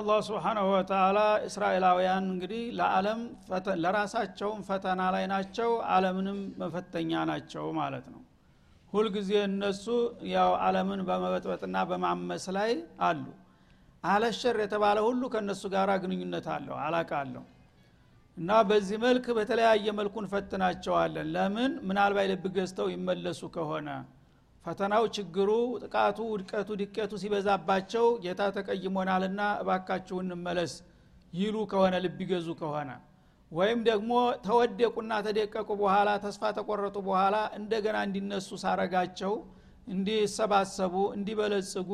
አላህ ስብሓናሁ ወተላ እስራኤላውያን እንግዲህ ለዓለም ለራሳቸውም ፈተና ላይ ናቸው አለምንም መፈተኛ ናቸው ማለት ነው። ሁልጊዜ እነሱ ያው አለምን በመበጥበጥና በማመስ ላይ አሉ። አለሸር የተባለ ሁሉ ከእነሱ ጋር ግንኙነት አለው አላቃ አለው። እና በዚህ መልክ በተለያየ መልኩ እንፈትናቸዋለን። ለምን? ምናልባት ልብ ገዝተው ይመለሱ ከሆነ ፈተናው ችግሩ ጥቃቱ ውድቀቱ ድቀቱ ሲበዛባቸው ጌታ ተቀይሞናልና እባካችሁ እንመለስ ይሉ ከሆነ ልብ ይገዙ ከሆነ። ወይም ደግሞ ተወደቁና ተደቀቁ በኋላ ተስፋ ተቆረጡ በኋላ እንደገና እንዲነሱ ሳረጋቸው እንዲሰባሰቡ እንዲበለጽጉ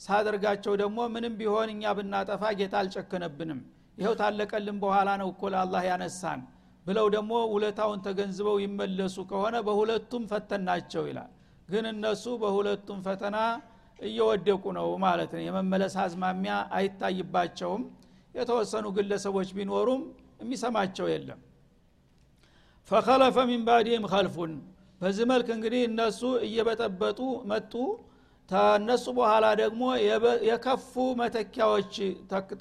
ሳደርጋቸው ደግሞ ምንም ቢሆን እኛ ብናጠፋ ጌታ አልጨከነብንም። ይኸው ታለቀልን በኋላ ነው እኮ ለአላህ ያነሳን ብለው ደግሞ ውለታውን ተገንዝበው ይመለሱ ከሆነ በሁለቱም ፈተናቸው ይላል ግን እነሱ በሁለቱም ፈተና እየወደቁ ነው ማለት ነው። የመመለስ አዝማሚያ አይታይባቸውም። የተወሰኑ ግለሰቦች ቢኖሩም የሚሰማቸው የለም። ፈከለፈ ሚን ባዲህም ከልፉን በዚህ መልክ እንግዲህ እነሱ እየበጠበጡ መጡ። ተነሱ በኋላ ደግሞ የከፉ መተኪያዎች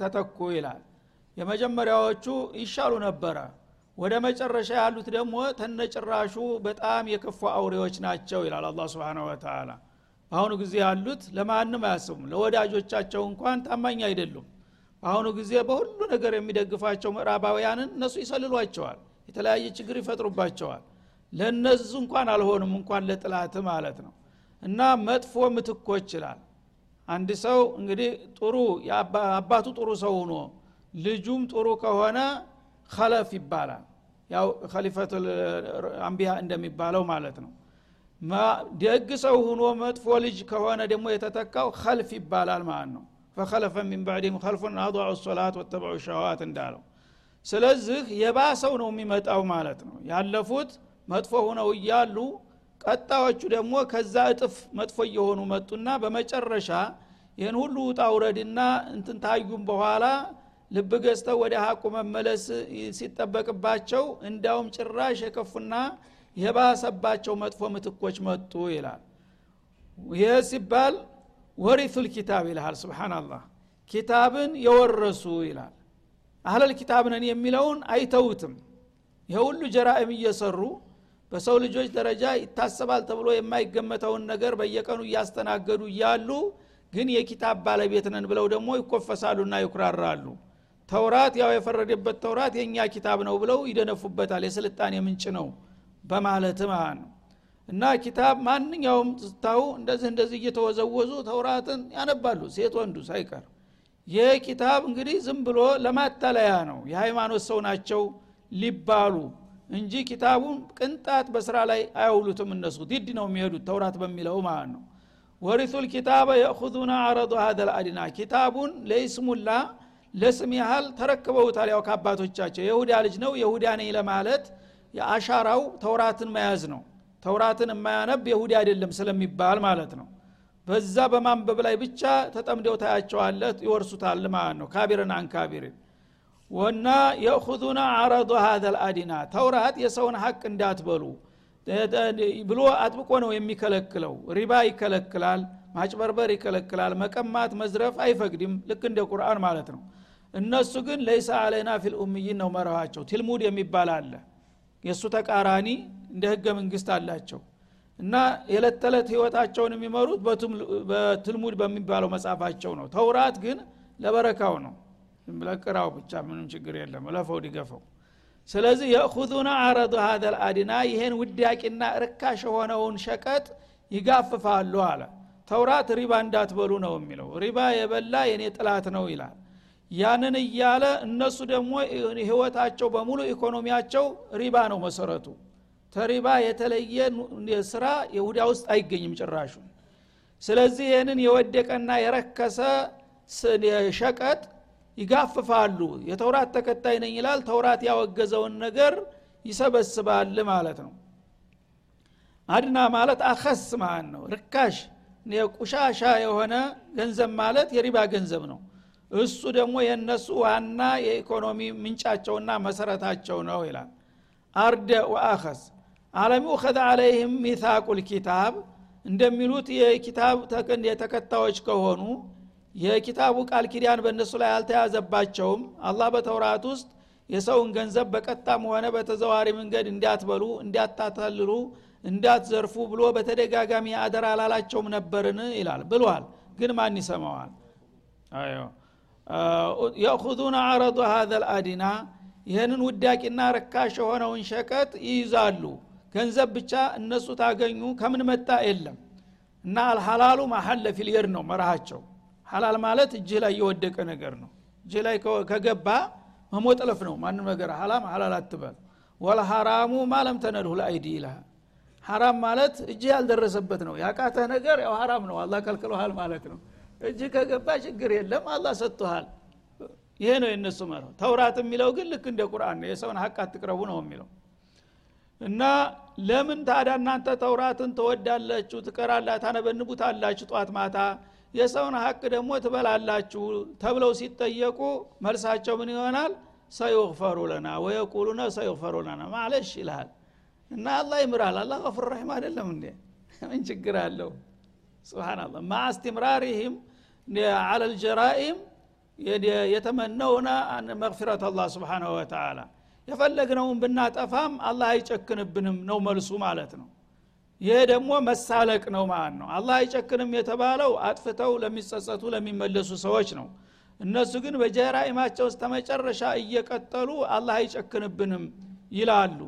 ተተኩ ይላል። የመጀመሪያዎቹ ይሻሉ ነበረ ወደ መጨረሻ ያሉት ደግሞ ተነጭራሹ በጣም የከፉ አውሬዎች ናቸው ይላል አላ ስብን ወተላ በአሁኑ ጊዜ ያሉት ለማንም አያስቡም። ለወዳጆቻቸው እንኳን ታማኝ አይደሉም። በአሁኑ ጊዜ በሁሉ ነገር የሚደግፏቸው ምዕራባውያንን እነሱ ይሰልሏቸዋል የተለያየ ችግር ይፈጥሩባቸዋል። ለእነሱ እንኳን አልሆኑም እንኳን ለጥላት ማለት ነው። እና መጥፎ ምትኮች ይላል። አንድ ሰው እንግዲህ ጥሩ አባቱ ጥሩ ሰው ሆኖ ልጁም ጥሩ ከሆነ ከለፍ ይባላል። ያው ከሊፈት አንቢያ እንደሚባለው ማለት ነው። ደግ ሰው ሁኖ መጥፎ ልጅ ከሆነ ደግሞ የተተካው ከልፍ ይባላል ማለት ነው። ፈከለፈ ሚን ባዕድም ከልፉን አضዑ ሶላት ወተበዑ ሸዋት እንዳለው። ስለዚህ የባሰው ነው የሚመጣው ማለት ነው። ያለፉት መጥፎ ሁነው እያሉ ቀጣዮቹ ደግሞ ከዛ እጥፍ መጥፎ እየሆኑ መጡና በመጨረሻ ይህን ሁሉ ውጣ ውረድና እንትን ታዩም በኋላ ልብ ገዝተው ወደ ሀቁ መመለስ ሲጠበቅባቸው እንዳውም ጭራሽ የከፉና የባሰባቸው መጥፎ ምትኮች መጡ ይላል። ይህ ሲባል ወሪቱል ኪታብ ይልሃል ስብናላህ ኪታብን የወረሱ ይላል። አህለል ኪታብ ነን የሚለውን አይተውትም። ይሄ ሁሉ ጀራእም እየሰሩ በሰው ልጆች ደረጃ ይታሰባል ተብሎ የማይገመተውን ነገር በየቀኑ እያስተናገዱ እያሉ ግን የኪታብ ባለቤት ነን ብለው ደግሞ ይኮፈሳሉና ይኩራራሉ ተውራት ያው የፈረደበት ተውራት የእኛ ኪታብ ነው ብለው ይደነፉበታል። የስልጣኔ ምንጭ ነው በማለት ማለት ነው። እና ኪታብ ማንኛውም ስታው እንደዚህ እንደዚህ እየተወዘወዙ ተውራትን ያነባሉ። ሴት ወንዱ ሳይቀር ይህ ኪታብ እንግዲህ ዝም ብሎ ለማታለያ ነው። የሃይማኖት ሰው ናቸው ሊባሉ እንጂ ኪታቡን ቅንጣት በስራ ላይ አያውሉትም እነሱ። ዲድ ነው የሚሄዱት ተውራት በሚለው ማለት ነው። ወሪቱል ኪታበ የእኹዙና አረዱ ሀደ ኪታቡን ለይስሙላ ለስም ያህል ተረክበውታል። ያው ከአባቶቻቸው የሁዳ ልጅ ነው። የሁዳ ነኝ ለማለት የአሻራው ተውራትን መያዝ ነው። ተውራትን የማያነብ የሁዲ አይደለም ስለሚባል ማለት ነው። በዛ በማንበብ ላይ ብቻ ተጠምደው ታያቸዋለት ይወርሱታል ማለት ነው። ካቢርን አንካቢርን ወና የእኹዙና አረዱ ሀዘ ልአዲና ተውራት የሰውን ሀቅ እንዳትበሉ ብሎ አጥብቆ ነው የሚከለክለው። ሪባ ይከለክላል ማጭበርበር ይከለክላል መቀማት መዝረፍ አይፈቅድም። ልክ እንደ ቁርአን ማለት ነው እነሱ ግን ለይሳ አለይና ፊል ኡምይን ነው መርሃቸው ትልሙድ የሚባል አለ። የእሱ ተቃራኒ እንደ ህገ መንግስት አላቸው። እና የዕለት ተዕለት ህይወታቸውን የሚመሩት በትልሙድ በሚባለው መጽሐፋቸው ነው። ተውራት ግን ለበረካው ነው። ለቅራው ብቻ ምንም ችግር የለም። ለፈው ዲገፈው። ስለዚህ የእኹዙና አረዱ ሀደ ልአድና ይሄን ውዳቂና ርካሽ የሆነውን ሸቀጥ ይጋፍፋሉ አለ። ተውራት ሪባ እንዳትበሉ ነው የሚለው። ሪባ የበላ የኔ ጥላት ነው ይላል ያንን እያለ እነሱ ደግሞ ህይወታቸው በሙሉ ኢኮኖሚያቸው ሪባ ነው መሰረቱ። ተሪባ የተለየ ስራ የሁዳ ውስጥ አይገኝም ጭራሹ። ስለዚህ ይህንን የወደቀና የረከሰ ሸቀጥ ይጋፍፋሉ። የተውራት ተከታይ ነኝ ይላል። ተውራት ያወገዘውን ነገር ይሰበስባል ማለት ነው። أدنى ማለት أخس ማለት ነው። ርካሽ ቁሻሻ የሆነ ገንዘብ ማለት የሪባ ገንዘብ ነው እሱ ደግሞ የእነሱ ዋና የኢኮኖሚ ምንጫቸውና መሰረታቸው ነው ይላል። أردأ وأخس ألم يؤخذ عليهم ميثاق الكتاب እንደሚሉት የኪታብ ተከታዮች ከሆኑ የኪታቡ ቃል ኪዳን በእነሱ ላይ አልተያዘባቸውም። አላህ በተውራት ውስጥ የሰውን ገንዘብ በቀጣም ሆነ በተዘዋሪ መንገድ እንዲያትበሉ እንዲያታታልሉ እንዳትዘርፉ ብሎ በተደጋጋሚ አደራ አላላቸውም ነበርን ይላል። ብሏል ግን ማን ይሰማዋል የእኹዙነ አረዱ ሀዘ ልአዲና ይህንን ውዳቂና ረካሽ የሆነውን ሸቀጥ ይይዛሉ። ገንዘብ ብቻ እነሱ ታገኙ ከምን መጣ የለም። እና الحلال ما حل في اليد ነው መርሃቸው። ሐላል ማለት እጅህ ላይ የወደቀ ነገር ነው። እጅህ ላይ ከገባ መሞጥለፍ ነው ማንም ነገር። ሐራም ሐላል አትበል። والحرام ما لم تنله الأيدي ይልሃል ሐራም ማለት እጅህ ያልደረሰበት ነው። ያቃተህ ነገር ያው ሐራም ነው። አላህ ከልክሎሃል ማለት ነው እጅህ ከገባ ችግር የለም አላህ ሰጥቶሃል። ይሄ ነው የእነሱ መርህ። ተውራት የሚለው ግን ልክ እንደ ቁርአን ነው። የሰውን ሀቅ አትቅረቡ ነው የሚለው። እና ለምን ታዲያ እናንተ ተውራትን ትወዳላችሁ ትቀራላ ታነበንቡታላችሁ ጧት ማታ? የሰውን ሀቅ ደግሞ ትበላላችሁ ተብለው ሲጠየቁ መልሳቸው ምን ይሆናል? ሰዩግፈሩ ለና ወየቁሉነ ሰዩግፈሩ ለና ማለሽ ይልሃል። እና አላህ ይምራል። አላህ ገፉር ረሒም አይደለም እንዴ? ምን ችግር አለው? ስብናላህ ማ አለ ልጀራኢም የተመነውነ መግፊረት አላህ ስብሓናሁ ወተላ የፈለግነውን ብናጠፋም አላህ አይጨክንብንም ነው መልሱ ማለት ነው። ይሄ ደግሞ መሳለቅ ነው ማለት ነው። አላህ አይጨክንም የተባለው አጥፍተው ለሚጸጸቱ ለሚመለሱ ሰዎች ነው። እነሱ ግን በጀራኢማቸው ውስጥ ተመጨረሻ እየቀጠሉ አላህ አይጨክንብንም ይላሉ።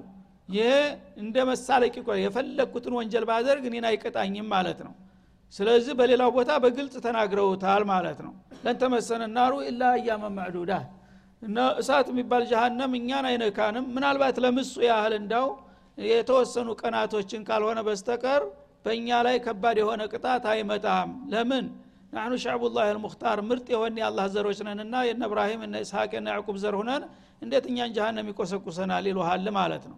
ይሄ እንደ መሳለቅ የፈለግኩትን ወንጀል ባደርግ እኔን አይቀጣኝም ማለት ነው ስለዚህ በሌላው ቦታ በግልጽ ተናግረውታል ማለት ነው። ለንተመሰነ ናሩ ኢላ አያመ ማዕዱዳ እና እሳት የሚባል ጀሃነም እኛን አይነካንም። ምናልባት ለምሱ ያህል እንዳው የተወሰኑ ቀናቶችን ካልሆነ በስተቀር በእኛ ላይ ከባድ የሆነ ቅጣት አይመጣም። ለምን? ናኑ ሻዕቡላህ ልሙክታር ምርጥ የሆን የአላህ ዘሮች ነንና የነ እብራሂም እነ እስሐቅ የነ ያዕቁብ ዘር ሁነን እንዴት እኛን ጀሃነም ይቆሰቁሰናል ይሉሃል ማለት ነው።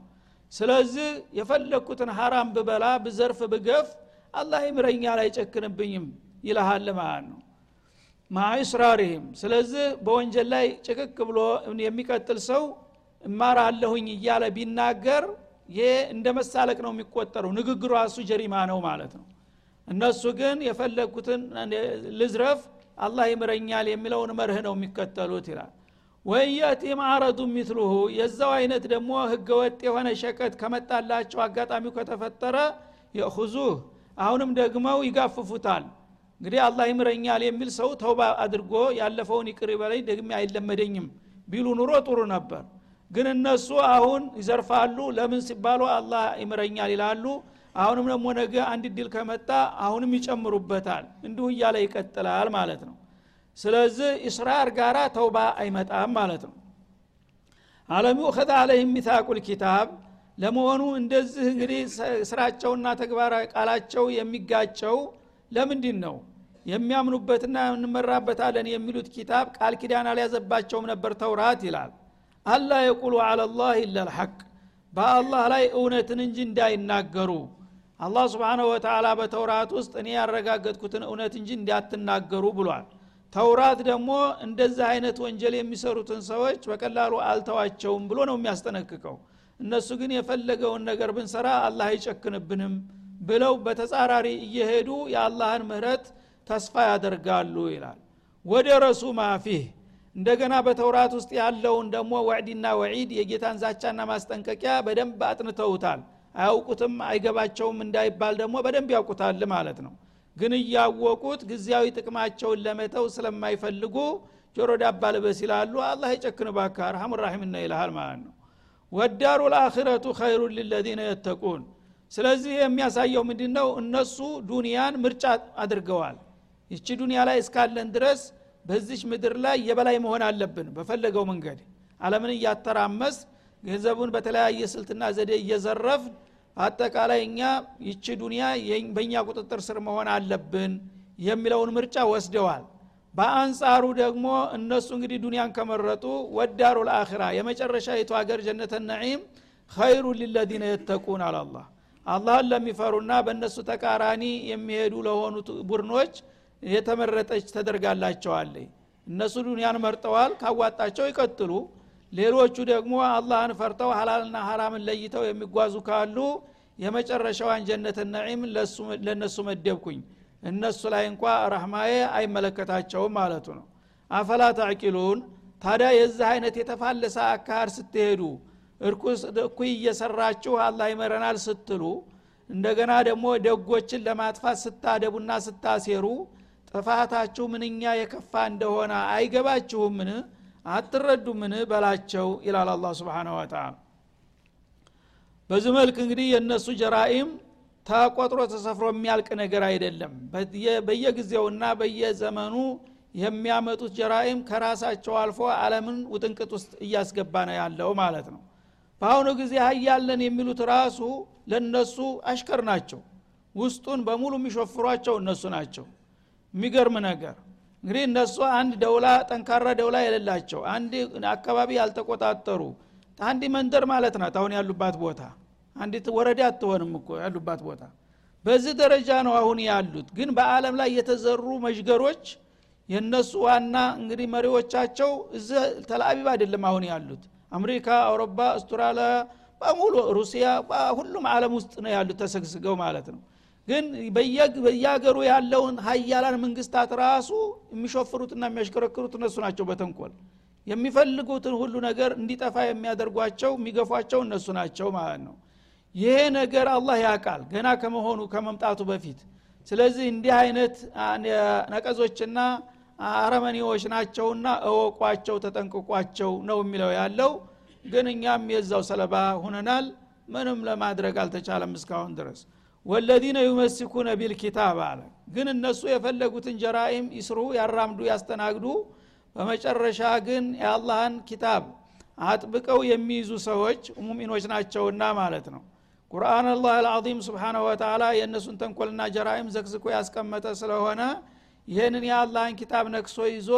ስለዚህ የፈለግኩትን ሐራም ብበላ ብዘርፍ ብገፍ አላህ ይምረኛል አይጨክንብኝም ይልሃል ማለት ነው። ማኢስራሪህም ስለዚህ በወንጀል ላይ ጭቅቅ ብሎ የሚቀጥል ሰው እማራለሁኝ እያለ ቢናገር ይሄ እንደ መሳለቅ ነው የሚቆጠረው። ንግግሩ ራሱ ጀሪማ ነው ማለት ነው። እነሱ ግን የፈለግኩትን ልዝረፍ አላህ ይምረኛል የሚለውን መርህ ነው የሚከተሉት ይላል። ወየቲ ማዕረዱ ሚትሉሁ የዛው አይነት ደግሞ ህገወጥ የሆነ ሸቀጥ ከመጣላቸው አጋጣሚው ከተፈጠረ የእኹዙህ አሁንም ደግመው ይጋፍፉታል። እንግዲህ አላህ ይምረኛል የሚል ሰው ተውባ አድርጎ ያለፈውን ይቅር በላይ ደግሜ አይለመደኝም ቢሉ ኑሮ ጥሩ ነበር። ግን እነሱ አሁን ይዘርፋሉ። ለምን ሲባሉ አላህ ይምረኛል ይላሉ። አሁንም ደግሞ ነገ አንድ ድል ከመጣ አሁንም ይጨምሩበታል። እንዲሁ እያለ ይቀጥላል ማለት ነው። ስለዚህ እስራር ጋራ ተውባ አይመጣም ማለት ነው። አለም ዩኸዝ አለህም ሚታቁል ኪታብ ለመሆኑ እንደዚህ እንግዲህ ስራቸውና ተግባራዊ ቃላቸው የሚጋጨው ለምንድን ነው? የሚያምኑበትና እንመራበታለን የሚሉት ኪታብ ቃል ኪዳን አልያዘባቸውም ነበር ተውራት ይላል። አላ የቁሉ አላላህ ኢላ ልሐቅ በአላህ ላይ እውነትን እንጂ እንዳይናገሩ። አላህ ስብሓንሁ ወተላ በተውራት ውስጥ እኔ ያረጋገጥኩትን እውነት እንጂ እንዳትናገሩ ብሏል። ተውራት ደግሞ እንደዚህ አይነት ወንጀል የሚሰሩትን ሰዎች በቀላሉ አልተዋቸውም ብሎ ነው የሚያስጠነቅቀው እነሱ ግን የፈለገውን ነገር ብንሰራ አላህ አይጨክንብንም ብለው በተጻራሪ እየሄዱ የአላህን ምህረት ተስፋ ያደርጋሉ ይላል። ወደ ረሱ ማፊህ እንደገና በተውራት ውስጥ ያለውን ደግሞ ወዕዲና ወዒድ የጌታን ዛቻና ማስጠንቀቂያ በደንብ አጥንተውታል። አያውቁትም አይገባቸውም እንዳይባል ደግሞ በደንብ ያውቁታል ማለት ነው። ግን እያወቁት ጊዜያዊ ጥቅማቸውን ለመተው ስለማይፈልጉ ጆሮ ዳባ ልበስ ይላሉ። አላህ ይጨክን ባካ አርሐም ራሒምና ይልሃል ማለት ነው ወዳሩ ልአኽረቱ ኸይሩን ልለዚነ የተቁን። ስለዚህ የሚያሳየው ምንድ ነው እነሱ ዱንያን ምርጫ አድርገዋል። ይቺ ዱንያ ላይ እስካለን ድረስ በዚች ምድር ላይ የበላይ መሆን አለብን በፈለገው መንገድ። አለምን እያተራመስ ገንዘቡን በተለያየ ስልትና ዘዴ እየዘረፍ አጠቃላይ እኛ ይቺ ዱንያ በእኛ ቁጥጥር ስር መሆን አለብን የሚለውን ምርጫ ወስደዋል በአንጻሩ ደግሞ እነሱ እንግዲህ ዱንያን ከመረጡ ወዳሩ ልአኽራ የመጨረሻ ይቱ ሀገር? ጀነተ ነዒም። ኸይሩ ሊለዚነ የተቁን አላላህ አላህን ለሚፈሩና በእነሱ ተቃራኒ የሚሄዱ ለሆኑት ቡድኖች የተመረጠች ተደርጋላቸዋለች እነሱ ዱንያን መርጠዋል ካዋጣቸው ይቀጥሉ። ሌሎቹ ደግሞ አላህን ፈርተው ሀላልና ሀራምን ለይተው የሚጓዙ ካሉ የመጨረሻዋን ጀነት ነዒም ለእነሱ መደብኩኝ እነሱ ላይ እንኳ ረህማዬ አይመለከታቸውም ማለቱ ነው። አፈላ ታዕቂሉን ታዲያ የዚህ አይነት የተፋለሰ አካሃር ስትሄዱ እኩይ እየሰራችሁ አላህ ይመረናል ስትሉ እንደገና ደግሞ ደጎችን ለማጥፋት ስታደቡና ስታሴሩ ጥፋታችሁ ምንኛ የከፋ እንደሆነ አይገባችሁምን? አትረዱምን? በላቸው ይላል አላ ስብን ወተላ በዚህ መልክ እንግዲህ የእነሱ ጀራኢም ተቆጥሮ ተሰፍሮ የሚያልቅ ነገር አይደለም። በየጊዜውና በየዘመኑ የሚያመጡት ጀራኢም ከራሳቸው አልፎ አለምን ውጥንቅጥ ውስጥ እያስገባ ነው ያለው ማለት ነው። በአሁኑ ጊዜ ሀያለን የሚሉት ራሱ ለነሱ አሽከር ናቸው። ውስጡን በሙሉ የሚሾፍሯቸው እነሱ ናቸው። የሚገርም ነገር። እንግዲህ እነሱ አንድ ደውላ ጠንካራ ደውላ የሌላቸው አንድ አካባቢ ያልተቆጣጠሩ አንድ መንደር ማለት ናት አሁን ያሉባት ቦታ አንዲት ወረዳ አትሆንም እኮ ያሉባት ቦታ። በዚህ ደረጃ ነው አሁን ያሉት። ግን በአለም ላይ የተዘሩ መዥገሮች የእነሱ ዋና እንግዲህ መሪዎቻቸው እዚህ ተላአቢብ አይደለም አሁን ያሉት። አሜሪካ አውሮፓ አውስትራሊያ በሙሉ ሩሲያ ሁሉም አለም ውስጥ ነው ያሉት ተሰግስገው ማለት ነው። ግን በየሀገሩ ያለውን ሀያላን መንግስታት ራሱ የሚሾፍሩትና የሚያሽከረክሩት እነሱ ናቸው በተንኮል። የሚፈልጉትን ሁሉ ነገር እንዲጠፋ የሚያደርጓቸው የሚገፏቸው እነሱ ናቸው ማለት ነው ይሄ ነገር አላህ ያውቃል ገና ከመሆኑ ከመምጣቱ በፊት። ስለዚህ እንዲህ አይነት ነቀዞችና አረመኔዎች ናቸውና እወቋቸው ተጠንቅቋቸው ነው የሚለው ያለው። ግን እኛም የዛው ሰለባ ሁነናል ምንም ለማድረግ አልተቻለም እስካሁን ድረስ። ወለዚነ ዩመስኩነ ቢልኪታብ አለ። ግን እነሱ የፈለጉትን ጀራኢም ይስሩ ያራምዱ ያስተናግዱ። በመጨረሻ ግን የአላህን ኪታብ አጥብቀው የሚይዙ ሰዎች ሙሚኖች ናቸውና ማለት ነው ቁርአን አላህ አልዓዚም ስብሓናሁ ወተላ የእነሱን ተንኮልና ጀራኢም ዘግዝኮ ያስቀመጠ ስለሆነ ይህንን የአላህን ኪታብ ነክሶ ይዞ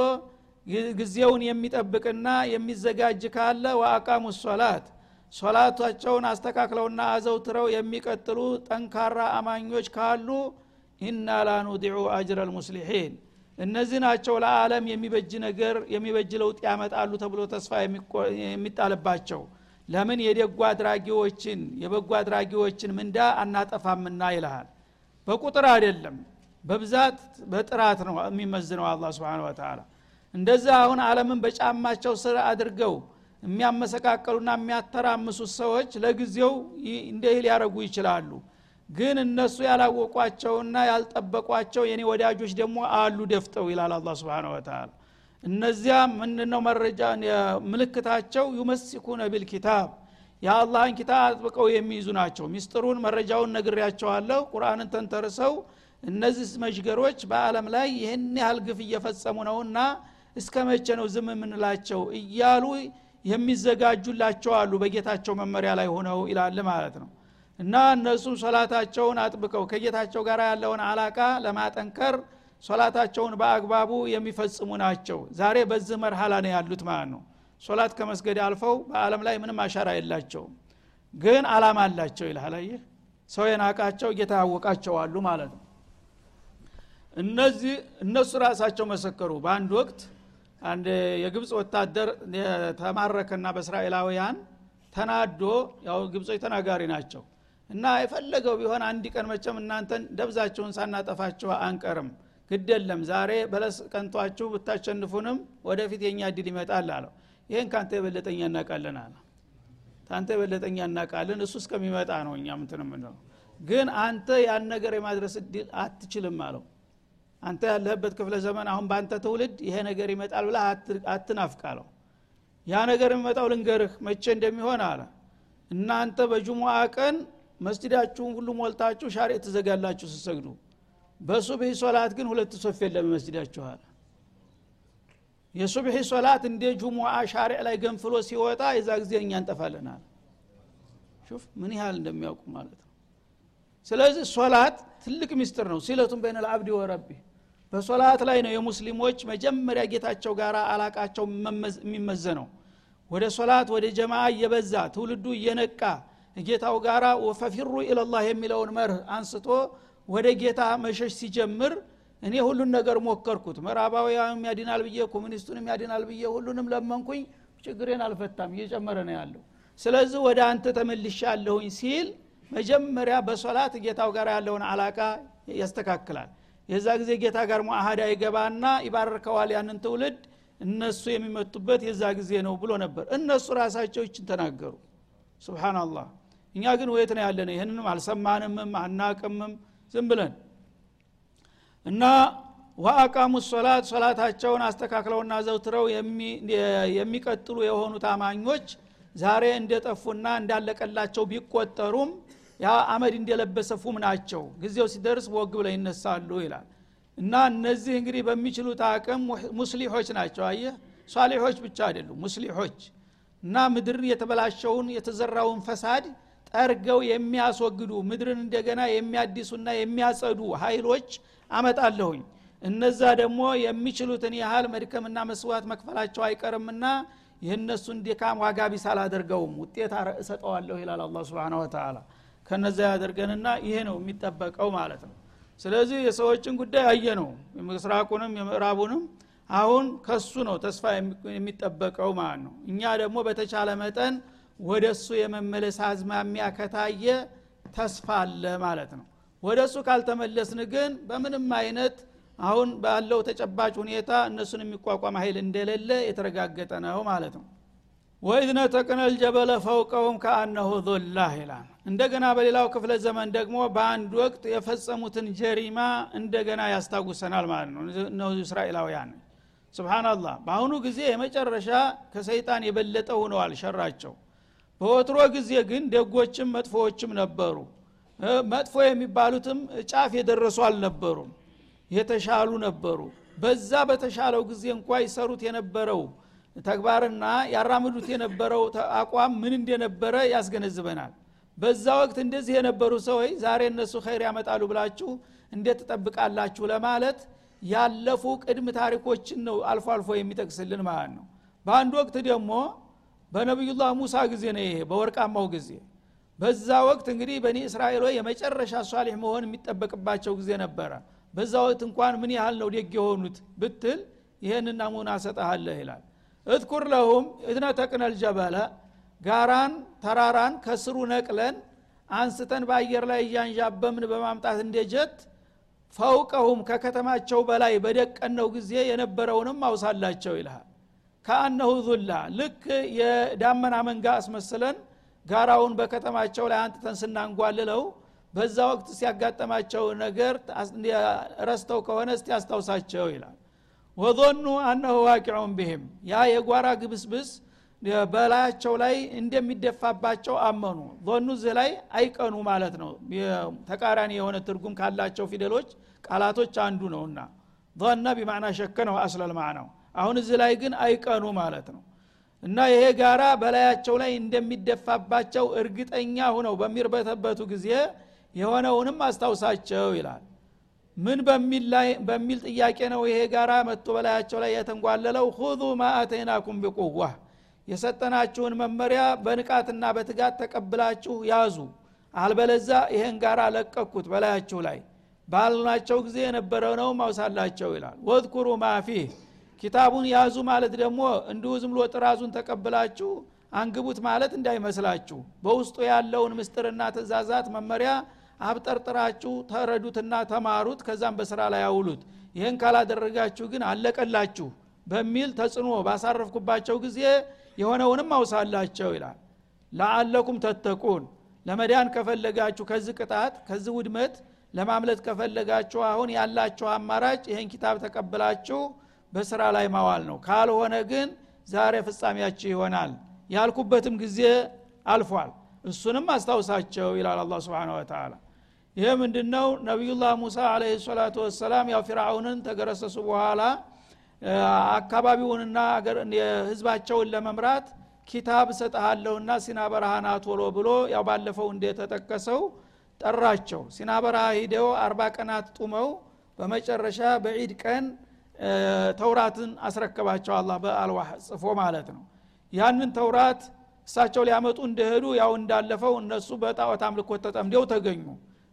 ጊዜውን የሚጠብቅና የሚዘጋጅ ካለ ወአቃሙ ሶላት ሶላታቸውን አስተካክለውና አዘውትረው የሚቀጥሉ ጠንካራ አማኞች ካሉ ኢና ላኑዲዑ አጅረ ልሙስሊሒን። እነዚህ ናቸው ለዓለም የሚበጅ ነገር የሚበጅ ለውጥ ያመጣሉ ተብሎ ተስፋ የሚጣልባቸው ለምን የደጎ አድራጊዎችን የበጎ አድራጊዎችን ምንዳ አናጠፋምና ይልሃል? በቁጥር አይደለም በብዛት በጥራት ነው የሚመዝነው አላ ስብን ወተላ እንደዛ አሁን አለምን በጫማቸው ስር አድርገው የሚያመሰቃቀሉና የሚያተራምሱት ሰዎች ለጊዜው እንዲህ ሊያረጉ ይችላሉ። ግን እነሱ ያላወቋቸውና ያልጠበቋቸው የኔ ወዳጆች ደግሞ አሉ ደፍጠው ይላል አላ ስብን እነዚያ ምንድነው መረጃ? ምልክታቸው ዩመስኩነ ቢልኪታብ። የአላህን ኪታብ አጥብቀው የሚይዙ ናቸው። ሚስጥሩን መረጃውን ነግሬያቸዋለሁ። ቁርአንን ተንተርሰው እነዚህ መዥገሮች በአለም ላይ ይህን ያህል ግፍ እየፈጸሙ ነውና እስከ መቼ ነው ዝም የምንላቸው? እያሉ የሚዘጋጁላቸው አሉ በጌታቸው መመሪያ ላይ ሆነው ይላል ማለት ነው። እና እነሱም ሶላታቸውን አጥብቀው ከጌታቸው ጋር ያለውን አላቃ ለማጠንከር ሶላታቸውን በአግባቡ የሚፈጽሙ ናቸው። ዛሬ በዚህ መርሃላ ነው ያሉት ማለት ነው። ሶላት ከመስገድ አልፈው በአለም ላይ ምንም አሻራ የላቸውም። ግን አላማ አላቸው ይልሃል ይህ ሰው የናቃቸው ጌታ ያወቃቸው አሉ ማለት ነው። እነዚህ እነሱ ራሳቸው መሰከሩ። በአንድ ወቅት አንድ የግብፅ ወታደር ተማረከና በእስራኤላውያን ተናዶ ያው ግብጾች ተናጋሪ ናቸው። እና የፈለገው ቢሆን አንድ ቀን መቸም እናንተን ደብዛችሁን ሳናጠፋችሁ አንቀርም ግድ የለም ዛሬ በለስ ቀንቷችሁ ብታሸንፉንም ወደፊት የኛ እድል ይመጣል አለው። ይህን ከአንተ የበለጠኛ እናቃለን አለ። ታንተ የበለጠኛ እናቃለን እሱ እስከሚመጣ ነው እኛ ምትን ምንለው ግን አንተ ያን ነገር የማድረስ እድል አትችልም አለው። አንተ ያለህበት ክፍለ ዘመን አሁን በአንተ ትውልድ ይሄ ነገር ይመጣል ብላ አትናፍቃለው ያ ነገር የሚመጣው ልንገርህ መቼ እንደሚሆን አለ። እናንተ በጅሙዓ ቀን መስጅዳችሁን ሁሉ ሞልታችሁ ሻሬ ትዘጋላችሁ ስሰግዱ በሱብሒ ሶላት ግን ሁለት ሶፍ የለም መስጅዳችሁ አለ የሱብሒ ሶላት እንደ ጁሙዓ ሻሪዕ ላይ ገንፍሎ ሲወጣ የዛ ጊዜ እኛ እንጠፋለናል። ሹፍ ምን ያህል እንደሚያውቁ ማለት ነው። ስለዚህ ሶላት ትልቅ ሚስጥር ነው። ሲለቱን በይነ ልአብዲ ወረቢ በሶላት ላይ ነው የሙስሊሞች መጀመሪያ ጌታቸው ጋር አላቃቸው የሚመዘነው። ወደ ሶላት ወደ ጀማ እየበዛ ትውልዱ እየነቃ ጌታው ጋራ ወፈፊሩ ኢለላህ የሚለውን መርህ አንስቶ ወደ ጌታ መሸሽ ሲጀምር እኔ ሁሉን ነገር ሞከርኩት። ምዕራባውያንም ያድናል ብዬ ኮሚኒስቱንም ያድናል ብዬ ሁሉንም ለመንኩኝ። ችግሬን አልፈታም እየጨመረ ነው ያለው። ስለዚህ ወደ አንተ ተመልሻለሁኝ ሲል መጀመሪያ በሶላት ጌታው ጋር ያለውን አላቃ ያስተካክላል። የዛ ጊዜ ጌታ ጋር ሙአሃዳ ይገባና ይባርከዋል ያንን ትውልድ። እነሱ የሚመጡበት የዛ ጊዜ ነው ብሎ ነበር። እነሱ ራሳቸው ይችን ተናገሩ። ስብናላህ እኛ ግን ወየት ነው ያለነ ይህንንም አልሰማንምም አናቅምም ዝም ብለን እና ወአቃሙ ሶላት ሶላታቸውን አስተካክለውና ዘውትረው የሚቀጥሉ የሆኑት አማኞች ዛሬ እንደጠፉና እንዳለቀላቸው ቢቆጠሩም ያ አመድ እንደለበሰ ፉም ናቸው። ጊዜው ሲደርስ ወግ ብለው ይነሳሉ ይላል። እና እነዚህ እንግዲህ በሚችሉት አቅም ሙስሊሖች ናቸው። አየህ? ሷሊሖች ብቻ አይደሉም ሙስሊሖች እና ምድርን የተበላሸውን የተዘራውን ፈሳድ ጠርገው የሚያስወግዱ ምድርን እንደገና የሚያዲሱና የሚያጸዱ ኃይሎች አመጣለሁኝ። እነዛ ደግሞ የሚችሉትን ያህል መድከምና መስዋዕት መክፈላቸው አይቀርምና የእነሱን ድካም ዋጋ ቢስ አላደርገውም። ውጤት እሰጠዋለሁ ይላል አላ ስብን ወተላ ከነዛ ያደርገንና ይሄ ነው የሚጠበቀው ማለት ነው። ስለዚህ የሰዎችን ጉዳይ አየ ነው የምስራቁንም የምዕራቡንም አሁን ከሱ ነው ተስፋ የሚጠበቀው ማለት ነው። እኛ ደግሞ በተቻለ መጠን ወደ እሱ የመመለስ አዝማሚያ ከታየ ተስፋ አለ ማለት ነው። ወደ እሱ ካልተመለስን ግን በምንም አይነት አሁን ባለው ተጨባጭ ሁኔታ እነሱን የሚቋቋም ኃይል እንደሌለ የተረጋገጠ ነው ማለት ነው። ወኢዝ ነተቅነ ልጀበለ ፈውቀሁም ከአነሁ ዙላህ ይላል። እንደገና በሌላው ክፍለ ዘመን ደግሞ በአንድ ወቅት የፈጸሙትን ጀሪማ እንደገና ያስታውሰናል ማለት ነው። እነዚህ እስራኤላውያን ስብናላህ በአሁኑ ጊዜ የመጨረሻ ከሰይጣን የበለጠ ሆነዋል ሸራቸው በወትሮ ጊዜ ግን ደጎችም መጥፎዎችም ነበሩ። መጥፎ የሚባሉትም ጫፍ የደረሱ አልነበሩም። የተሻሉ ነበሩ። በዛ በተሻለው ጊዜ እንኳ ይሰሩት የነበረው ተግባርና ያራምዱት የነበረው አቋም ምን እንደነበረ ያስገነዝበናል። በዛ ወቅት እንደዚህ የነበሩ ሰዎች ዛሬ እነሱ ኸይር ያመጣሉ ብላችሁ እንዴት ትጠብቃላችሁ ለማለት ያለፉ ቅድም ታሪኮችን ነው አልፎ አልፎ የሚጠቅስልን ማለት ነው። በአንድ ወቅት ደግሞ በነቢዩላህ ሙሳ ጊዜ ነው ይሄ በወርቃማው ጊዜ። በዛ ወቅት እንግዲህ በኒ እስራኤሎች የመጨረሻ ሷሊህ መሆን የሚጠበቅባቸው ጊዜ ነበረ። በዛ ወቅት እንኳን ምን ያህል ነው ደግ የሆኑት ብትል ይህን ናሙና ሰጠሃለህ ይላል። እትኩር ለሁም እድነ ተቅነል ጀበለ ጋራን ተራራን ከስሩ ነቅለን አንስተን በአየር ላይ እያንዣበምን በማምጣት እንደ ጀት ፈውቀሁም ከከተማቸው በላይ በደቀነው ጊዜ የነበረውንም አውሳላቸው ይልሃል ከአነሁ ዙላ ልክ የዳመና መንጋ አስመስለን ጋራውን በከተማቸው ላይ አንጥተን ስናንጓልለው በዛ ወቅት ሲያጋጠማቸው ነገር ረስተው ከሆነ እስቲ ያስታውሳቸው ይላል። ወዞኑ አነሁ ዋቂዑን ብህም ያ የጓራ ግብስብስ በላያቸው ላይ እንደሚደፋባቸው አመኑ። ዞኑ እዚህ ላይ አይቀኑ ማለት ነው። ተቃራኒ የሆነ ትርጉም ካላቸው ፊደሎች ቃላቶች አንዱ ነውና ዞነ ቢማዕና ሸከ ነው አስለል ማዕናው አሁን እዚህ ላይ ግን አይቀኑ ማለት ነው። እና ይሄ ጋራ በላያቸው ላይ እንደሚደፋባቸው እርግጠኛ ሁነው በሚርበተበቱ ጊዜ የሆነውንም አስታውሳቸው ይላል። ምን በሚል ጥያቄ ነው ይሄ ጋራ መጥቶ በላያቸው ላይ የተንጓለለው? ሁዙ ማ አተይናኩም ቢቁዋ። የሰጠናችሁን መመሪያ በንቃትና በትጋት ተቀብላችሁ ያዙ። አልበለዛ ይሄን ጋራ ለቀኩት በላያችሁ ላይ። ባልናቸው ጊዜ የነበረው ነው ማውሳላቸው ይላል። ወዝኩሩ ማፊህ ኪታቡን ያዙ ማለት ደግሞ እንዲሁ ዝም ጥራዙን ተቀብላችሁ አንግቡት ማለት እንዳይመስላችሁ። በውስጡ ያለውን ምስጥርና ትእዛዛት መመሪያ አብጠርጥራችሁ ተረዱትና ተማሩት ከዛም በስራ ላይ ያውሉት ይህን ካላደረጋችሁ ግን አለቀላችሁ በሚል ተጽዕኖ ባሳረፍኩባቸው ጊዜ የሆነውንም አውሳላቸው ይላል። ለአለኩም ተተቁን። ለመዳን ከፈለጋችሁ ከዚህ ቅጣት ከዚህ ውድመት ለማምለት ከፈለጋችሁ አሁን ያላችሁ አማራጭ ይህን ኪታብ ተቀብላችሁ በስራ ላይ ማዋል ነው። ካልሆነ ግን ዛሬ ፍጻሜያችሁ ይሆናል። ያልኩበትም ጊዜ አልፏል። እሱንም አስታውሳቸው ይላል አላ ስብን ወተላ ይህ ምንድነው? ነቢዩላህ ሙሳ አለ ሰላቱ ወሰላም ያው ፊርአውንን ተገረሰሱ በኋላ አካባቢውንና ህዝባቸውን ለመምራት ኪታብ እሰጠሃለሁና ሲና በረሃና ቶሎ ብሎ ያው ባለፈው እንደተጠቀሰው ጠራቸው። ሲና በረሃ ሂደው አርባ ቀናት ጡመው በመጨረሻ በዒድ ቀን ተውራትን አስረከባቸው አላ በአልዋህ ጽፎ ማለት ነው። ያንን ተውራት እሳቸው ሊያመጡ እንደሄዱ ያው እንዳለፈው እነሱ በጣዖት አምልኮት ተጠምደው ተገኙ።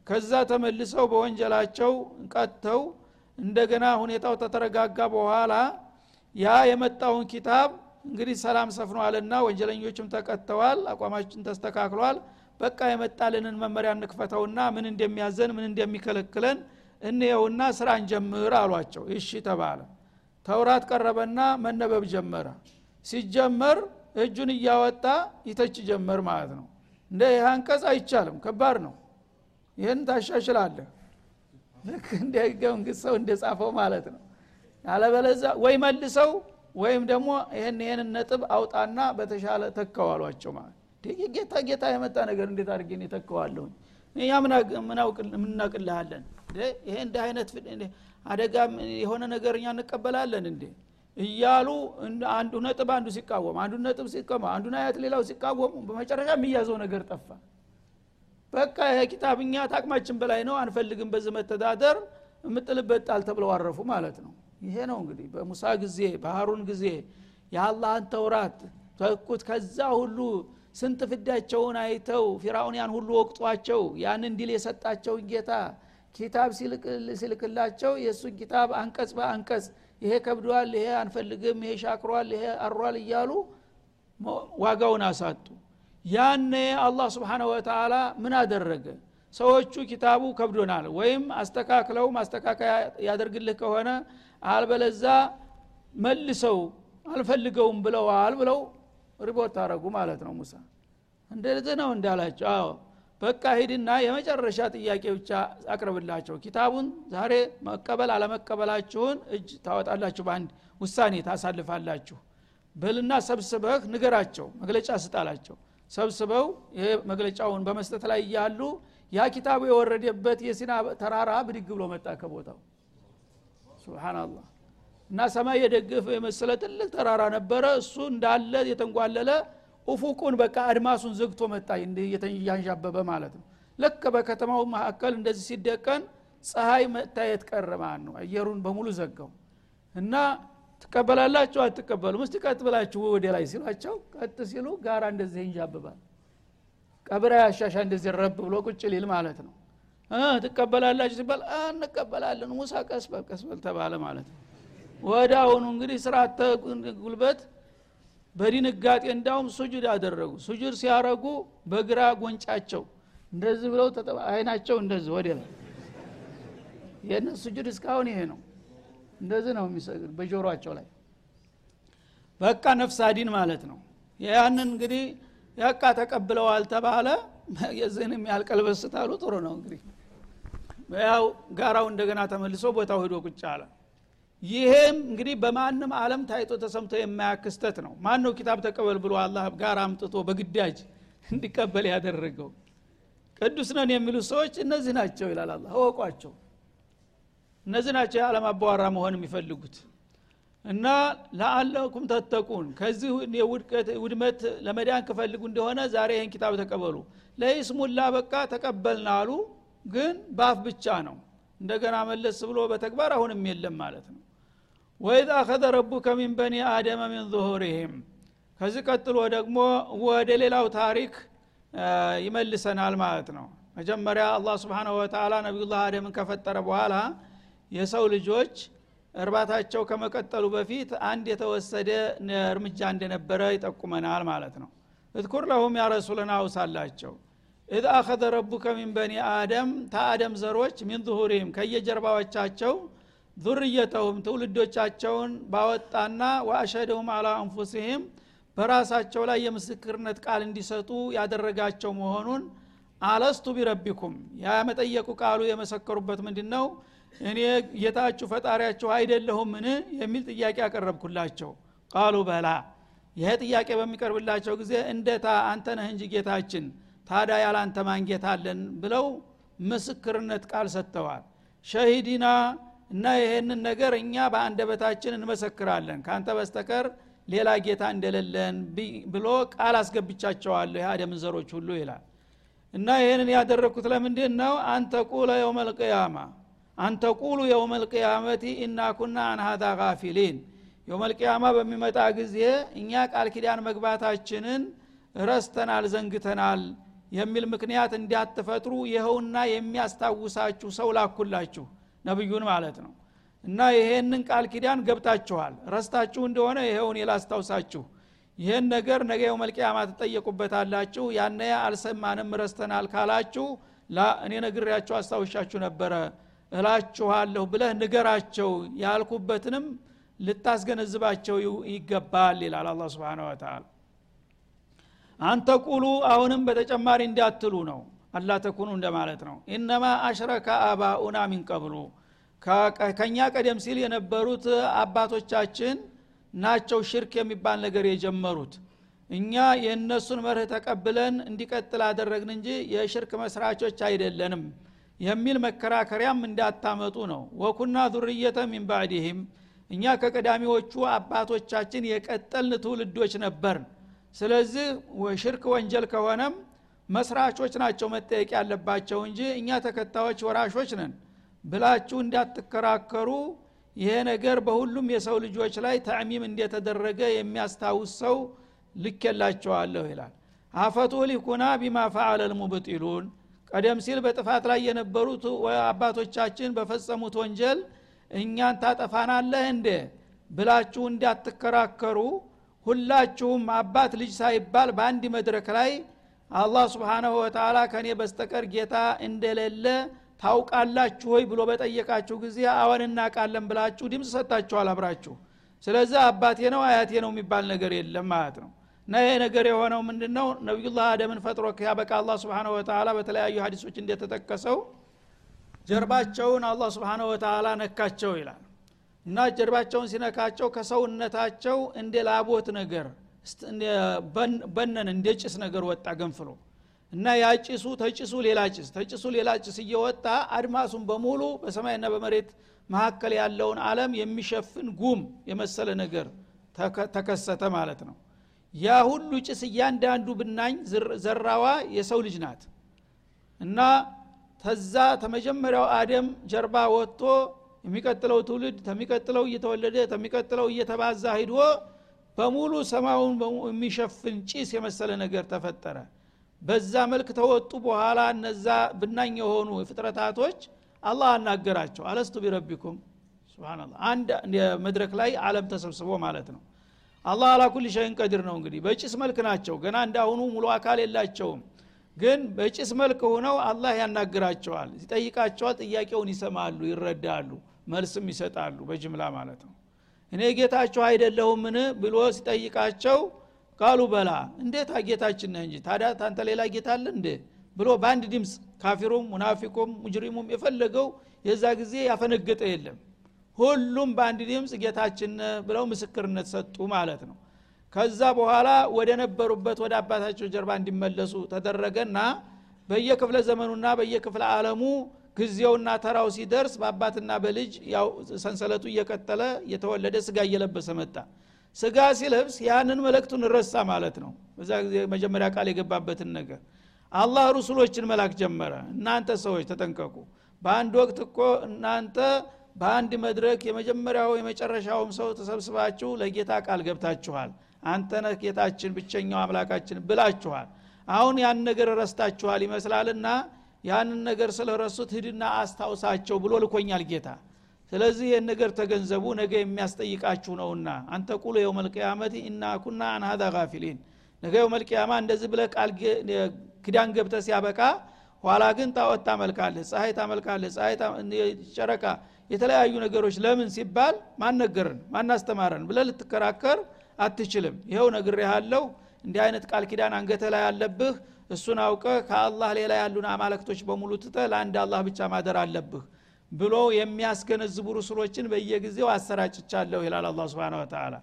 ከዛ ተመልሰው በወንጀላቸው ቀጥተው እንደገና ሁኔታው ተተረጋጋ በኋላ ያ የመጣውን ኪታብ እንግዲህ ሰላም ሰፍኗልና ወንጀለኞችም ተቀጥተዋል አቋማችን ተስተካክሏል። በቃ የመጣልንን መመሪያ እንክፈተውና ምን እንደሚያዘን ምን እንደሚከለክለን እንየውና ስራ እንጀምር አሏቸው። እሺ ተባለ። ተውራት ቀረበና መነበብ ጀመረ። ሲጀመር እጁን እያወጣ ይተች ጀመር ማለት ነው። እንደ ይህ አንቀጽ አይቻልም። ከባድ ነው። ይህን ታሻሽላለህ። ልክ እንደ ህገ መንግስት ሰው እንደጻፈው ማለት ነው። ያለበለዛ ወይ መልሰው ወይም ደግሞ ይህን ይህንን ነጥብ አውጣና በተሻለ ተከዋሏቸው ማለት ጌታ ጌታ የመጣ ነገር እንዴት አድርጌ ተከዋለሁኝ እኛ ምናውቅልሃለን ይሄ እንደ አይነት አደጋ የሆነ ነገር እኛ እንቀበላለን እንዴ? እያሉ አንዱ ነጥብ አንዱ ሲቃወም አንዱ ነጥብ ሲቀማ አንዱን አያት ሌላው ሲቃወሙ በመጨረሻ የሚያዘው ነገር ጠፋ። በቃ ይሄ ኪታብ እኛ ታቅማችን በላይ ነው አንፈልግም በዚህ መተዳደር የምጥልበት ጣል ተብለው አረፉ ማለት ነው። ይሄ ነው እንግዲህ በሙሳ ጊዜ በሀሩን ጊዜ የአላህን ተውራት ተኩት። ከዛ ሁሉ ስንት ፍዳቸውን አይተው ፊራውን ያን ሁሉ ወቅጧቸው ያንን ድል የሰጣቸውን ጌታ ኪታብ ሲልክላቸው የእሱን ኪታብ አንቀጽ በአንቀጽ ይሄ ከብዷል ይሄ አንፈልግም ይሄ ሻክሯል ይሄ አሯል እያሉ ዋጋውን አሳጡ። ያኔ አላህ ስብሓነሁ ወተላ ምን አደረገ? ሰዎቹ ኪታቡ ከብዶናል ወይም አስተካክለው ማስተካከያ ያደርግልህ ከሆነ አልበለዛ መልሰው አልፈልገውም ብለዋል ብለው ሪፖርት አረጉ ማለት ነው ሙሳ። እንደዚህ ነው እንዳላቸው። አዎ በቃ ሂድና የመጨረሻ ጥያቄ ብቻ አቅርብላቸው። ኪታቡን ዛሬ መቀበል አለመቀበላችሁን እጅ ታወጣላችሁ በአንድ ውሳኔ ታሳልፋላችሁ። በልና ሰብስበህ ንገራቸው መግለጫ ስጣላቸው። ሰብስበው ይሄ መግለጫውን በመስጠት ላይ እያሉ ያ ኪታቡ የወረደበት የሲና ተራራ ብድግ ብሎ መጣ ከቦታው። ሱብሃናላህ እና ሰማይ የደገፈ የመሰለ ትልቅ ተራራ ነበረ። እሱ እንዳለ የተንጓለለ ኡፉቁን በቃ አድማሱን ዘግቶ መጣ። እያንዣበበ ማለት ነው። ልክ በከተማው መካከል እንደዚህ ሲደቀን ፀሐይ መታየት ቀረ ነው። አየሩን በሙሉ ዘጋው እና ትቀበላላችሁ አትቀበሉም? እስቲ ቀጥ ብላችሁ ወደ ላይ ሲሏቸው ቀጥ ሲሉ ጋራ እንደዚህ ይንዣብባል ቀብራ ያሻሻ እንደዚህ ረብ ብሎ ቁጭ ሊል ማለት ነው። ትቀበላላችሁ ሲባል እንቀበላለን ሙሳ ቀስበል ቀስበል ተባለ ማለት ነው ወደ አሁኑ እንግዲህ ስርዓተ ጉልበት በድንጋጤ እንዳውም ሱጁድ አደረጉ። ሱጁድ ሲያረጉ በግራ ጎንጫቸው። እንደዚህ ብለው አይናቸው እንደዚህ ወደ ላይ። የእነሱ ሱጁድ እስካሁን ይሄ ነው። እንደዚህ ነው የሚሰግድ በጆሮቸው ላይ። በቃ ነፍስ አዲን ማለት ነው። ያንን እንግዲህ ያቃ ተቀብለዋል ተባለ። የዚህንም ያልቀልበስታሉ ጥሩ ነው እንግዲህ። ያው ጋራው እንደገና ተመልሶ ቦታው ሂዶ ቁጭ አለ ይሄም እንግዲህ በማንም አለም ታይቶ ተሰምቶ የማያክስተት ነው። ማን ነው ኪታብ ተቀበል ብሎ አላህ ጋር አምጥቶ በግዳጅ እንዲቀበል ያደረገው? ቅዱስ ነን የሚሉት ሰዎች እነዚህ ናቸው ይላል አላ እወቋቸው። እነዚህ ናቸው የዓለም አባዋራ መሆን የሚፈልጉት። እና ለአለኩም ተተቁን ከዚህ ውድመት ለመዳን ከፈልጉ እንደሆነ ዛሬ ይህን ኪታብ ተቀበሉ። ለይስሙላ በቃ ተቀበልን አሉ ግን ባፍ ብቻ ነው። እንደገና መለስ ብሎ በተግባር አሁንም የለም ማለት ነው ወይዛ አኸዘ ረቡከ ሚን በኒ አደመ ሚን ዙሁሪህም። ከዚህ ቀጥሎ ደግሞ ወደ ሌላው ታሪክ ይመልሰናል ማለት ነው። መጀመሪያ አላህ سبحانه وتعالى ነቢዩላህ አደምን ከፈጠረ በኋላ የሰው ልጆች እርባታቸው ከመቀጠሉ በፊት አንድ የተወሰደ እርምጃ እንደነበረ ይጠቁመናል ማለት ነው። اذكر لهم يا رسولنا አውሳላቸው إذ أخذ ربك من بني آدم ተአደም ዘሮች من ظهورهم ከየጀርባዎቻቸው ذريتهم ትውልዶቻቸውን ባወጣና ወአሸደሁም አላ አንፉሲህም በራሳቸው ላይ የምስክርነት ቃል እንዲሰጡ ያደረጋቸው መሆኑን አለስቱ ቢረቢኩም። ያ መጠየቁ ቃሉ የመሰከሩበት ምንድን ነው እኔ ጌታችሁ ፈጣሪያችሁ አይደለሁምን? የሚል ጥያቄ ያቀረብኩላቸው ቃሉ በላ። ይሄ ጥያቄ በሚቀርብላቸው ጊዜ እንደታ አንተ ነህ እንጂ ጌታችን ታዳ ያላንተ ማንጌታ አለን? ብለው ምስክርነት ቃል ሰጥተዋል። ሸሂዲና እና ይሄንን ነገር እኛ በአንደበታችን እንመሰክራለን። ካንተ በስተቀር ሌላ ጌታ እንደሌለን ብሎ ቃል አስገብቻቸዋለሁ የአደምን ዘሮች ሁሉ ይላል። እና ይህንን ያደረግኩት ለምንድን ነው አንተ ቁለ የውም ልቅያማ አንተ ቁሉ የውም ልቅያመቲ ኢና ኩና አን ሀዛ ጋፊሊን። የውም ልቅያማ በሚመጣ ጊዜ እኛ ቃል ኪዳን መግባታችንን ረስተናል ዘንግተናል የሚል ምክንያት እንዲያትፈጥሩ ይኸውና የሚያስታውሳችሁ ሰው ላኩላችሁ ነብዩን ማለት ነው። እና ይሄንን ቃል ኪዳን ገብታችኋል። ረስታችሁ እንደሆነ ይኸውን የላስታውሳችሁ ይህን ነገር ነገ የው መልቅያማ ትጠየቁበታላችሁ። ያነ አልሰማንም ረስተናል ካላችሁ እኔ ነግሬያችሁ አስታውሻችሁ ነበረ እላችኋለሁ ብለህ ንገራቸው ያልኩበትንም ልታስገነዝባቸው ይገባል ይላል አላ ስብን ወተላ አንተ ቁሉ አሁንም በተጨማሪ እንዳትሉ ነው አላ ተኩኑ እንደማለት ነው። ኢነማ አሽረከ አባኡና ሚን ቀብሉ ከኛ ቀደም ሲል የነበሩት አባቶቻችን ናቸው ሽርክ የሚባል ነገር የጀመሩት። እኛ የእነሱን መርህ ተቀብለን እንዲቀጥል አደረግን እንጂ የሽርክ መስራቾች አይደለንም የሚል መከራከሪያም እንዳታመጡ ነው። ወኩና ዙርየተ ሚን ባዕድህም እኛ ከቀዳሚዎቹ አባቶቻችን የቀጠልን ትውልዶች ነበርን። ስለዚህ ሽርክ ወንጀል ከሆነም መስራቾች ናቸው መጠየቅ ያለባቸው እንጂ እኛ ተከታዮች ወራሾች ነን ብላችሁ እንዳትከራከሩ። ይሄ ነገር በሁሉም የሰው ልጆች ላይ ተዕሚም እንደተደረገ የሚያስታውስ ሰው ልኬላቸዋለሁ ይላል። አፈቱሊኩና ቢማ ፈዓለ ልሙብጢሉን። ቀደም ሲል በጥፋት ላይ የነበሩት አባቶቻችን በፈጸሙት ወንጀል እኛን ታጠፋናለህ እንደ ብላችሁ እንዳትከራከሩ። ሁላችሁም አባት ልጅ ሳይባል በአንድ መድረክ ላይ አላህ ስብሓናሁ ወተላ ከእኔ በስተቀር ጌታ እንደሌለ ታውቃላችሁ ወይ ብሎ በጠየቃችሁ ጊዜ አዎን እናቃለን ብላችሁ ድምፅ ሰጥታችኋል አብራችሁ። ስለዚህ አባቴ ነው አያቴ ነው የሚባል ነገር የለም ማለት ነው። እና ይሄ ነገር የሆነው ምንድ ነው ነቢዩላህ አደምን ፈጥሮ ያበቃ አላ ስብን ወተላ በተለያዩ ሀዲሶች እንደተጠቀሰው ጀርባቸውን አላ ስብን ወተላ ነካቸው ይላል። እና ጀርባቸውን ሲነካቸው ከሰውነታቸው እንደ ላቦት ነገር በነን እንደ ጭስ ነገር ወጣ ገንፍሎ። እና ያ ጭሱ ተጭሱ ሌላ ጭስ ተጭሱ ሌላ ጭስ እየወጣ አድማሱን በሙሉ በሰማይና በመሬት መካከል ያለውን አለም የሚሸፍን ጉም የመሰለ ነገር ተከሰተ ማለት ነው። ያ ሁሉ ጭስ እያንዳንዱ ብናኝ ዘራዋ የሰው ልጅ ናት። እና ተዛ ተመጀመሪያው አደም ጀርባ ወጥቶ የሚቀጥለው ትውልድ ተሚቀጥለው እየተወለደ ተሚቀጥለው እየተባዛ ሂዶ በሙሉ ሰማዩን የሚሸፍን ጭስ የመሰለ ነገር ተፈጠረ። በዛ መልክ ተወጡ። በኋላ እነዛ ብናኝ የሆኑ ፍጥረታቶች አላህ አናገራቸው። አለስቱ ቢረቢኩም? ስብናላ አንድ መድረክ ላይ አለም ተሰብስቦ ማለት ነው። አላህ አላኩል ሸይን ቀድር ነው እንግዲህ። በጭስ መልክ ናቸው። ገና እንዳሁኑ ሙሉ አካል የላቸውም። ግን በጭስ መልክ ሆነው አላህ ያናግራቸዋል። ይጠይቃቸዋል ጥያቄውን ይሰማሉ ይረዳሉ መልስም ይሰጣሉ በጅምላ ማለት ነው እኔ ጌታችሁ አይደለሁምን? ብሎ ሲጠይቃቸው ቃሉ በላ። እንዴት ጌታችን ነህ እንጂ? ታዲያ ታንተ ሌላ ጌታ አለ እንዴ? ብሎ በአንድ ድምፅ ካፊሩም ሙናፊቁም ሙጅሪሙም የፈለገው የዛ ጊዜ ያፈነገጠ የለም። ሁሉም በአንድ ድምፅ ጌታችን ብለው ምስክርነት ሰጡ ማለት ነው። ከዛ በኋላ ወደ ነበሩበት ወደ አባታቸው ጀርባ እንዲመለሱ ተደረገና በየክፍለ ዘመኑና በየክፍለ ዓለሙ ጊዜውና ተራው ሲደርስ በአባትና በልጅ ያው ሰንሰለቱ እየቀጠለ እየተወለደ ስጋ እየለበሰ መጣ። ስጋ ሲለብስ ያንን መልእክቱን ረሳ ማለት ነው። በዛ ጊዜ መጀመሪያ ቃል የገባበትን ነገር አላህ ሩሱሎችን መላክ ጀመረ። እናንተ ሰዎች ተጠንቀቁ። በአንድ ወቅት እኮ እናንተ በአንድ መድረክ የመጀመሪያው የመጨረሻውም ሰው ተሰብስባችሁ ለጌታ ቃል ገብታችኋል። አንተ ነህ ጌታችን ብቸኛው አምላካችን ብላችኋል። አሁን ያን ነገር ረስታችኋል ይመስላልና ያንን ነገር ስለረሱት ሂድና አስታውሳቸው ብሎ ልኮኛል ጌታ። ስለዚህ ይህን ነገር ተገንዘቡ ነገ የሚያስጠይቃችሁ ነውና። አንተ ቁሉ የው መልቅያመት ኢና ኩና አን ሀዛ ጋፊሊን። ነገ የው መልቅያማ እንደዚህ ብለ ቃል ክዳን ገብተ ሲያበቃ ኋላ ግን ጣዖት ታመልካለህ ፀሐይ ታመልካለህ ፀሐይ ጨረቃ የተለያዩ ነገሮች ለምን ሲባል ማን ነገርን ማን አስተማረን ብለ ልትከራከር አትችልም። ይኸው ነግር ያለው እንዲህ አይነት ቃል ኪዳን አንገተ ላይ አለብህ። እሱን አውቀ ከአላህ ሌላ ያሉን አማለክቶች በሙሉ ትተ ለአንድ አላህ ብቻ ማደር አለብህ ብሎ የሚያስገነዝቡ ሩሱሎችን በየጊዜው አሰራጭቻለሁ ይላል አላ ስብን ወተላ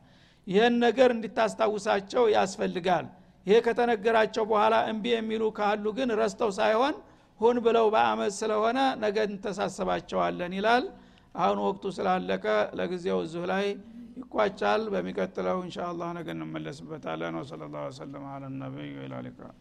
ይህን ነገር እንዲታስታውሳቸው ያስፈልጋል። ይሄ ከተነገራቸው በኋላ እምቢ የሚሉ ካሉ ግን ረስተው ሳይሆን ሁን ብለው በአመት ስለሆነ ነገ እንተሳሰባቸዋለን ይላል። አሁን ወቅቱ ስላለቀ ለጊዜው እዚሁ ላይ ይቋጫል። በሚቀጥለው እንሻ ነገ እንመለስበታለን። ወሰለ ላሁ ሰለም አላ ነቢይ ላሊክራም